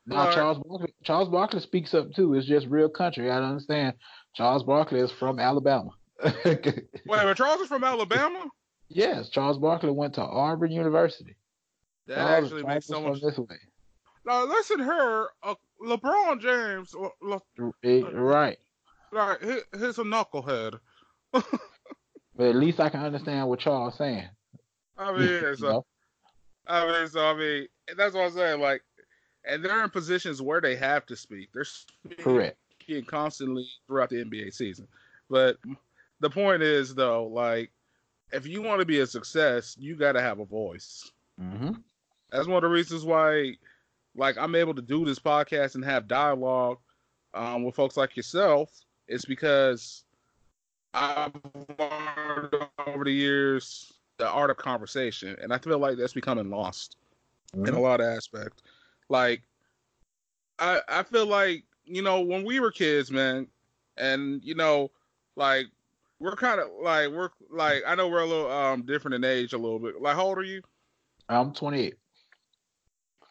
Now right. Charles Barkley, Charles Barkley speaks up too. It's just real country. I understand. Charles Barkley is from Alabama. Wait, but Charles is from Alabama? Yes, Charles Barkley went to Auburn University. That Charles, actually makes so much. This way. Now listen here, uh, LeBron James. Uh, Le, it, right. Like he, he's a knucklehead. but at least I can understand what Charles saying. I mean, so, I mean, so I mean, that's what I'm saying. Like, and they're in positions where they have to speak. They're speaking correct constantly throughout the NBA season. But the point is, though, like, if you want to be a success, you got to have a voice. Mm-hmm. That's one of the reasons why, like, I'm able to do this podcast and have dialogue um, with folks like yourself. It's because I've learned over the years the art of conversation, and I feel like that's becoming lost mm-hmm. in a lot of aspects. Like, I I feel like you know when we were kids, man, and you know, like we're kind of like we're like I know we're a little um different in age a little bit. Like, how old are you? I'm 28.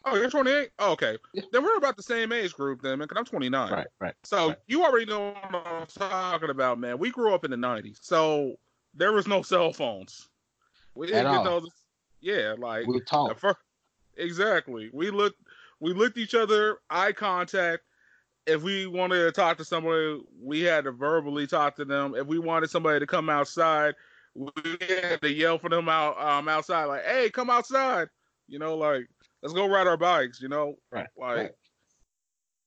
Oh, you're 28. Oh, okay, yeah. then we're about the same age group then, man. Cause I'm 29. Right, right. So right. you already know what I'm talking about, man. We grew up in the 90s, so there was no cell phones. We didn't At get all. those. Yeah, like we talked. Exactly. We looked. We looked each other eye contact. If we wanted to talk to somebody, we had to verbally talk to them. If we wanted somebody to come outside, we had to yell for them out um, outside, like, "Hey, come outside!" You know, like, let's go ride our bikes. You know, right? Like, right.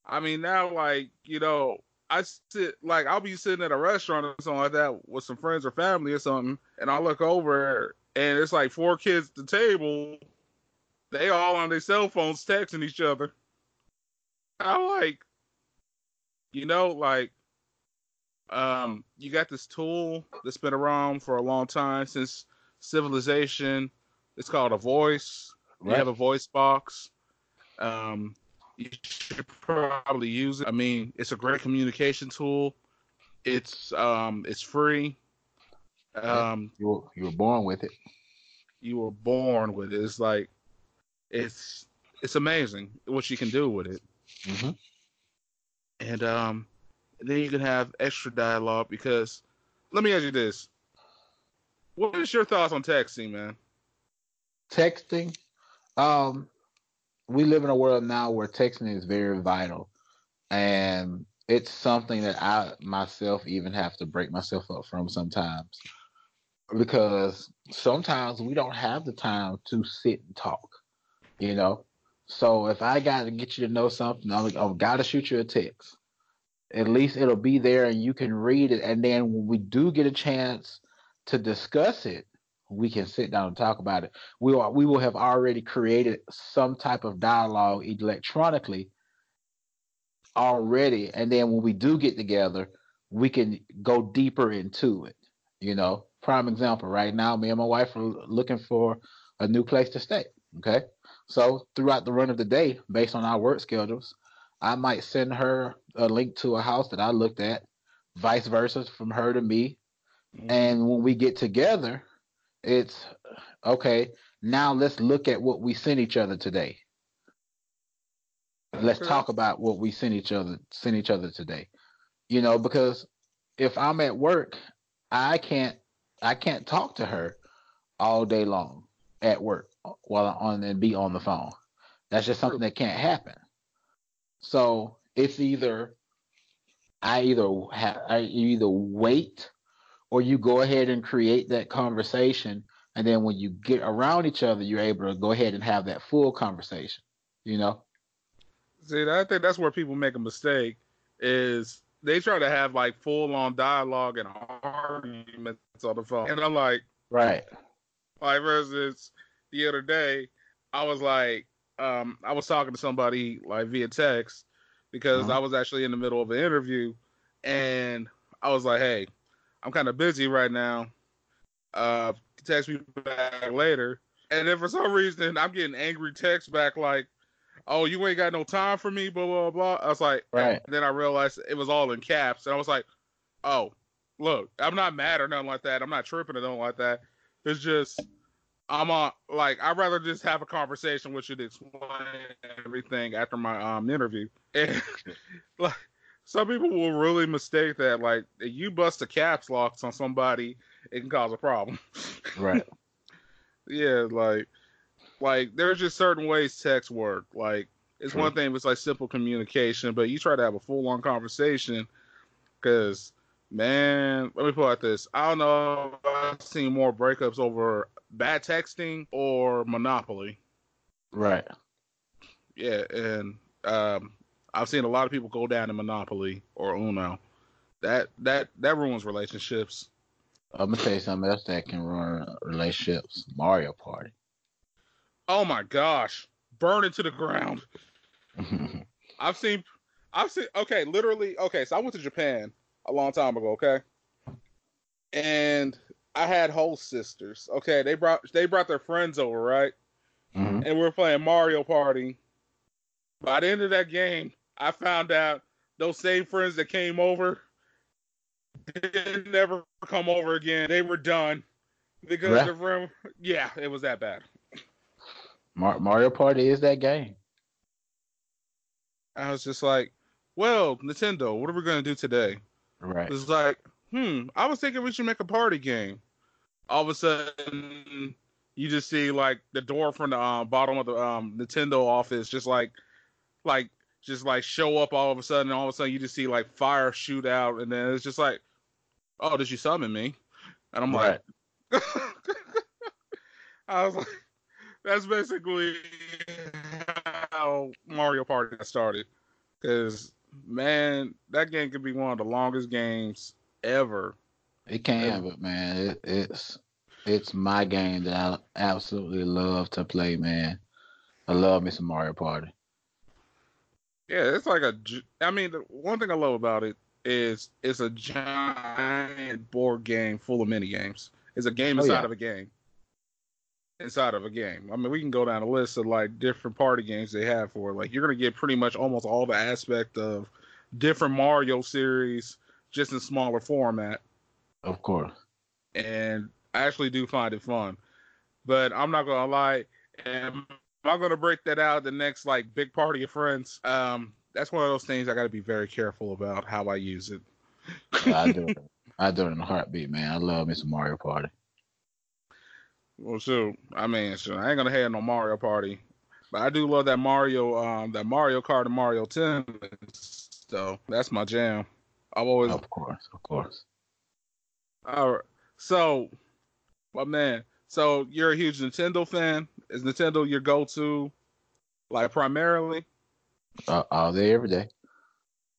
I mean, now, like, you know, I sit like I'll be sitting at a restaurant or something like that with some friends or family or something, and I look over and it's like four kids at the table. They all on their cell phones texting each other. I'm like, you know, like, um, you got this tool that's been around for a long time since civilization. It's called a voice. Right. You have a voice box. Um, you should probably use it. I mean, it's a great communication tool. It's um, it's free. Um, you were, you were born with it. You were born with it. It's like it's it's amazing what you can do with it. Mm-hmm. And um, then you can have extra dialogue because let me ask you this: What is your thoughts on texting, man? Texting, um, we live in a world now where texting is very vital, and it's something that I myself even have to break myself up from sometimes because sometimes we don't have the time to sit and talk, you know. So if I got to get you to know something, I've, I've got to shoot you a text. At least it'll be there and you can read it. And then when we do get a chance to discuss it, we can sit down and talk about it. We will, we will have already created some type of dialogue electronically already. And then when we do get together, we can go deeper into it, you know prime example right now me and my wife are looking for a new place to stay okay so throughout the run of the day based on our work schedules i might send her a link to a house that i looked at vice versa from her to me. Mm-hmm. and when we get together it's okay now let's look at what we sent each other today. Let's talk about what we sent each other sent each other today. You know because if i'm at work i can't I can't talk to her all day long at work while on and be on the phone. That's just something that can't happen. So it's either I either have I either wait or you go ahead and create that conversation and then when you get around each other you're able to go ahead and have that full conversation you know see i think that's where people make a mistake is they try to have like full on dialogue and arguments on the phone. And I'm like, Right. Like instance, the other day, I was like, um, I was talking to somebody like via text because Mhm. I was actually in the middle of an interview, and I was like, hey, I'm kind of busy right now. Uh, text me back later. And then for some reason, I'm getting angry texts back like, oh, you ain't got no time for me, blah, blah, blah. I was like, Right. and then I realized it was all in caps. And I was like, oh, look, I'm not mad or nothing like that. I'm not tripping or nothing like that. It's just, I'm on, like, I'd rather just have a conversation with you to explain everything after my um interview. And, like, some people will really mistake that. Like, if you bust a caps locks on somebody, it can cause a problem. Right. yeah, like like there's just certain ways text work. Like it's one thing if it's like simple communication, but you try to have a full on conversation because man, let me put it like this. I don't know I've seen more breakups over bad texting or Monopoly. Right. Yeah, and um I've seen a lot of people go down in Monopoly or Uno. That that that ruins relationships. I'm gonna tell you something else that can ruin relationships. Mario Party. Oh my gosh. Burn it to the ground. I've seen, I've seen. Okay, literally. Okay, so I went to Japan a long time ago. Okay, and I had whole sisters. Okay, they brought they brought their friends over, right? Mhm. And we are playing Mario Party. By the end of that game, I found out those same friends that came over didn't never come over again. They were done because Right. the room. Yeah, it was that bad. Mar- Mario Party is that game. I was just like, well, Nintendo, what are we gonna do today? Right. It's like, hmm, I was thinking we should make a party game. All of a sudden, you just see like the door from the um, bottom of the um, Nintendo office, just like, like, just like show up all of a sudden. All of a sudden, you just see like fire shoot out, and then it's just like, oh, did you summon me? And I'm like, I was like, that's basically how Mario Party got started. Because man, that game could be one of the longest games ever. It can, but man, it, it's it's my game that I absolutely love to play, man. I love me some Mario Party. Yeah, it's like a. I mean, the one thing I love about it is it's a giant board game full of mini games. It's a game Oh, inside yeah. of a game. Inside of a game. I mean, we can go down a list of like different party games they have for it. Like you're gonna get pretty much almost all the aspect of different Mario series, just in smaller format. Of course. and I actually do find it fun. But I'm not gonna lie, am I gonna break that out the next like big party of friends? Um, that's one of those things I got to be very careful about how I use it. I do it. I do it in a heartbeat, man. I love some Mario Party. Well, shoot, I mean, shoot, I ain't gonna have no Mario Party, but I do love that Mario, um, that Mario Kart and Mario Tennis. So that's my jam. I've always Of course, of course. All right. So, my man. So you're a huge Nintendo fan. Is Nintendo your go-to, like primarily Uh, all day, every day.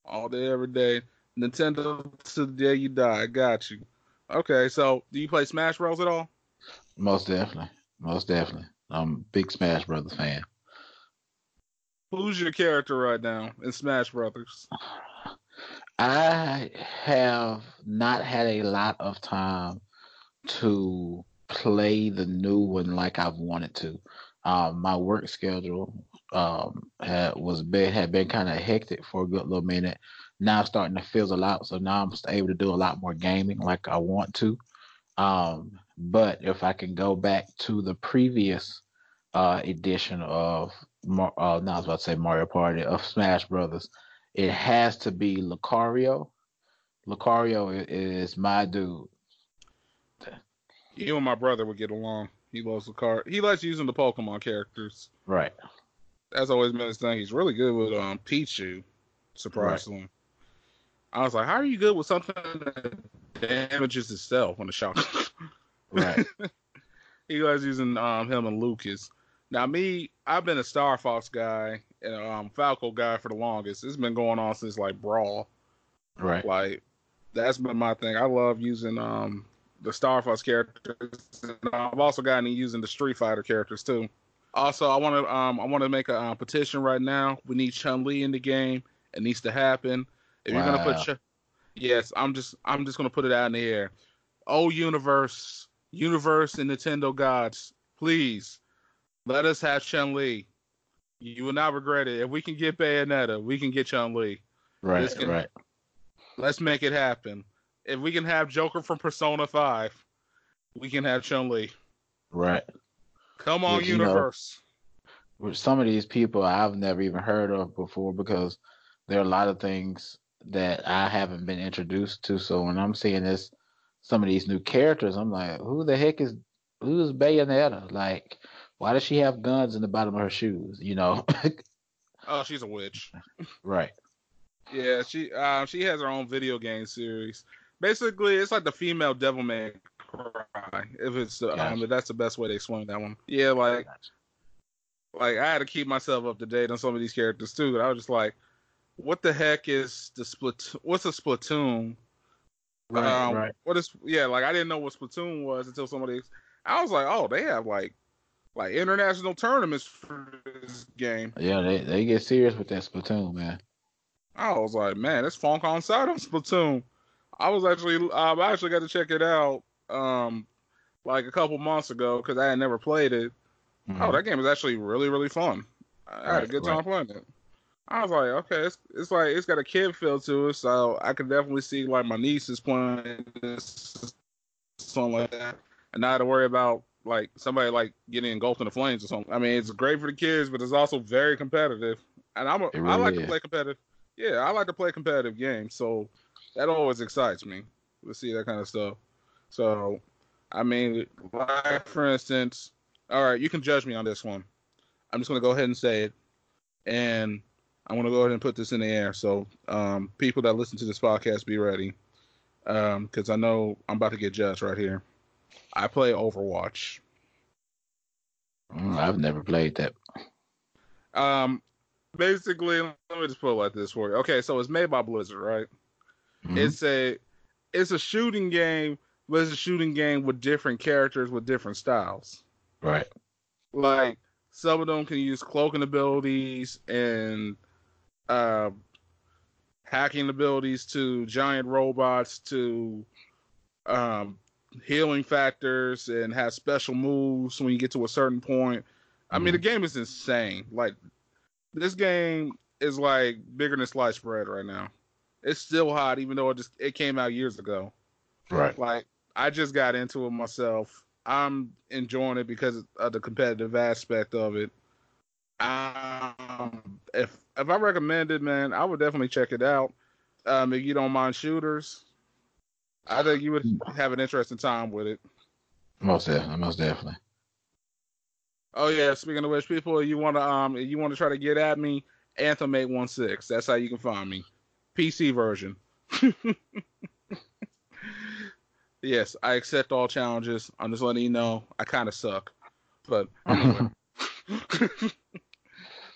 all day, every day? Nintendo to the day you die. I got you. Okay. So do you play Smash Bros at all? Most definitely. Most definitely. I'm a big Smash Brothers fan. Who's your character right now in Smash Brothers? I have not had a lot of time to play the new one like I've wanted to. Um, my work schedule um, had was been had been kind of hectic for a good little minute. Now it's starting to fizzle out, so now I'm able to do a lot more gaming like I want to. Um, but if I can go back to the previous uh, edition of Mar- uh, I was about to say Mario Party of Smash Brothers, it has to be Lucario. Lucario is my dude. You and my brother would get along. He loves the card. He likes using the Pokemon characters. Right. That's always been his thing. He's really good with um Pichu, surprisingly. I was like, how are you good with something that damages itself when the shock? Right. he likes using um him and Lucas. Now me, I've been a Star Fox guy and um Falco guy for the longest. It's been going on since like Brawl. Right. Like that's been my thing. I love using um the Star Fox characters. And I've also gotten in using the Street Fighter characters too. Also, I want to um I want to make a uh, petition right now. We need Chun Li in the game. It needs to happen. If wow. you're gonna put, Ch- yes, I'm just I'm just gonna put it out in the air. Oh, universe, universe, and Nintendo gods, please let us have Chun Li. You will not regret it. If we can get Bayonetta, we can get Chun Li. Right, can, right. Let's make it happen. If we can have Joker from Persona Five, we can have Chun Li. Right. Come on, universe. Know, with some of these people I've never even heard of before because there are a lot of things that I haven't been introduced to. So when I'm seeing this, some of these new characters, I'm like, who the heck is who's Bayonetta? Like, why does she have guns in the bottom of her shoes? You know? oh, she's a witch. right. Yeah, she um she has her own video game series. Basically, it's like the female Devil May Cry. If it's uh, gotcha. um if that's the best way to explain that one. Yeah, like gotcha. like I had to keep myself up to date on some of these characters too. I was just like, what the heck is the split? What's a Splatoon? Right, um, right. What is? Yeah, like I didn't know what Splatoon was until somebody. I was like, oh, they have like like international tournaments for this game. Yeah, they they get serious with that Splatoon, man. I was like, man, it's funk on side of Splatoon. I was actually, um, I actually got to check it out, um, like a couple months ago because I had never played it. Mm-hmm. Oh, that game is actually really, really fun. I right, had a good time right. playing it. I was like, okay, it's, it's like it's got a kid feel to it, so I could definitely see like my niece is playing this, something like that, and not to worry about like somebody like getting engulfed in the flames or something. I mean, it's great for the kids, but it's also very competitive, and I'm a, really I like is. to play competitive. Yeah, I like to play competitive games, so that always excites me to see that kind of stuff. So, I mean, like for instance, all right, you can judge me on this one. I'm just gonna go ahead and say it, and I want to go ahead and put this in the air. So, um, people that listen to this podcast, be ready, because um, I know I'm about to get judged right here. I play Overwatch. Mm, I've never played that. Um, basically, let me just put it like this for you. Okay, so it's made by Blizzard, right? Mm-hmm. It's a it's a shooting game, but it's a shooting game with different characters with different styles. Right. Like some of them can use cloaking abilities and uh, hacking abilities to giant robots to um, healing factors and have special moves when you get to a certain point. I mean, the mm-hmm. game is insane. Like this game is like bigger than sliced bread right now. It's still hot, even though it just it came out years ago. Right. Like I just got into it myself. I'm enjoying it because of the competitive aspect of it. Um, if if I recommend it, man, I would definitely check it out. Um, if you don't mind shooters, I think you would have an interesting time with it. Most definitely, most definitely. Oh yeah, speaking of which, people, you want to um, you want to try to get at me, Anthem eight one six. That's how you can find me. PC version. yes, I accept all challenges. I'm just letting you know I kind of suck, but anyway.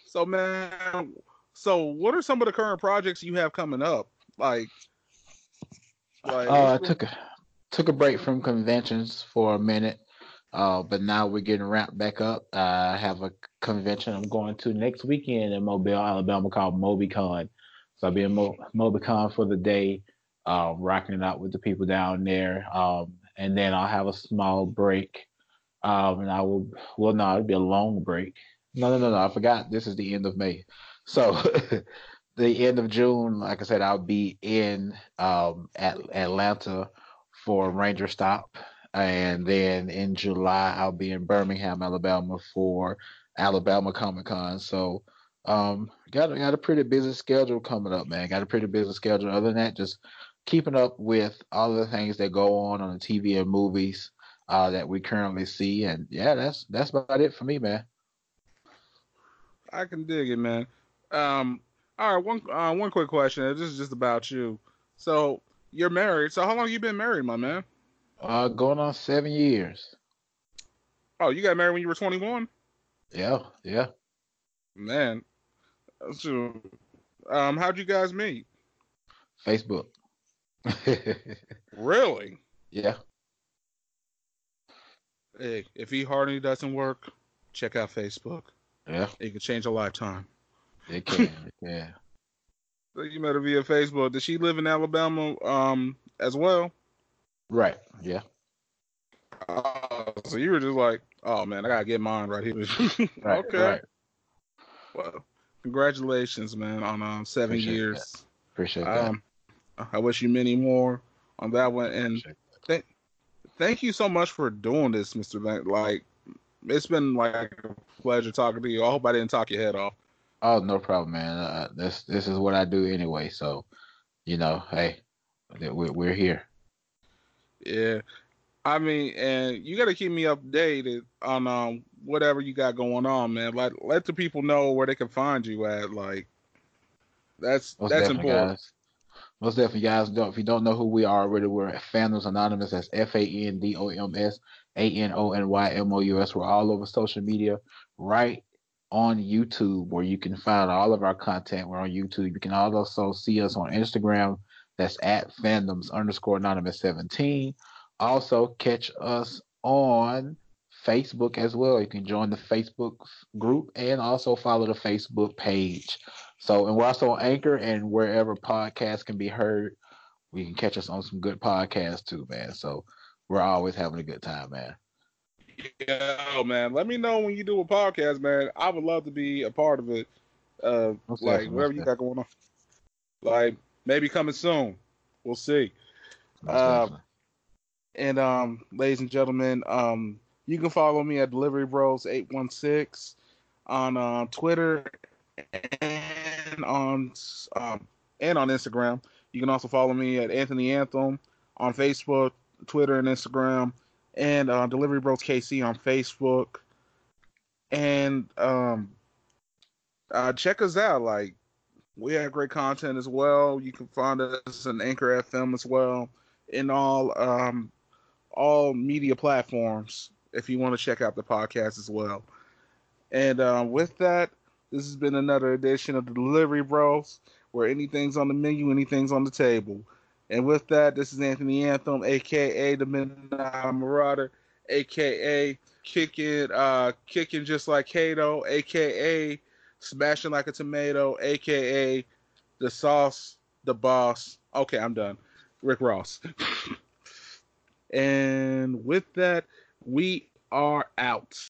so man, so what are some of the current projects you have coming up? Like, like uh, I took a took a break from conventions for a minute. Uh, but now we're getting ramped back up. I have a convention I'm going to next weekend in Mobile, Alabama called MobiCon. So I'll be in Mo- MobiCon for the day, uh, rocking it out with the people down there. Um, and then I'll have a small break. Um, and I will, well, no, it'll be a long break. No, no, no, no. I forgot. This is the end of May. So the end of June, like I said, I'll be in um, at Atlanta for Ranger Stop. And then in July, I'll be in Birmingham, Alabama for Alabama Comic Con. So um, got got a pretty busy schedule coming up, man. Got a pretty busy schedule. Other than that, just keeping up with all the things that go on on the TV and movies uh, that we currently see, and yeah, that's that's about it for me, man. I can dig it, man. Um, all right, one uh, one quick question. This is just about you. So you're married. So how long you been married, my man? Uh, going on seven years. Oh, you got married when you were 21? Yeah, yeah. Man, so, um, how'd you guys meet? Facebook. really? Yeah. Hey, if E Hardy doesn't work, check out Facebook. Yeah, It can change a lifetime. It can. it can. So you met her via Facebook. Does she live in Alabama um as well? Right. Yeah. Uh, so you were just like, oh man, I gotta get mine right here. Right. okay. Right. Well, congratulations, man, on um seven Appreciate years. Appreciate that. Um, I wish you many more on that one, and Appreciate thank you so much for doing this, Mr. Bank. Like, it's been like a pleasure talking to you. I hope I didn't talk your head off. Oh, no problem, man. Uh, this this is what I do anyway. So, you know, hey, we're we're here. Yeah. I mean, and you got to keep me updated on um whatever you got going on, man. Like, let the people know where they can find you at. Like, that's Most that's important. guys. Most definitely, guys. Don't if you don't know who we are already, we're at Fandoms Anonymous. That's F A N D O M S A N O N Y M O U S. We're all over social media, right on YouTube, where you can find all of our content. We're on YouTube. You can also see us on Instagram. That's at Fandoms underscore Anonymous 17. Also, catch us on Facebook as well. You can join the Facebook group and also follow the Facebook page. So, and we're also on Anchor and wherever podcasts can be heard. We can catch us on some good podcasts too, man. So, we're always having a good time, man. Yeah, man. Let me know when you do a podcast, man. I would love to be a part of it. Uh, like whatever you got going on. Like maybe coming soon. We'll see. Uh. And um, ladies and gentlemen, um, you can follow me at Delivery Bros eight one six on uh, Twitter and on um, and on Instagram. You can also follow me at Anthony Anthem on Facebook, Twitter, and Instagram, and uh, Delivery Bros KC on Facebook. And um, uh, check us out. Like we have great content as well. You can find us on Anchor FM as well in all um, all media platforms if you want to check out the podcast as well. And uh, with that, this has been another edition of the Delivery Bros, where anything's on the menu, anything's on the table. And with that, this is Anthony Anthem, aka the Midnight Marauder, aka kicking, uh, kicking just like Kato, aka smashing like a tomato, aka the sauce, the boss. Okay, I'm done. Rick Ross. and with that, we are out.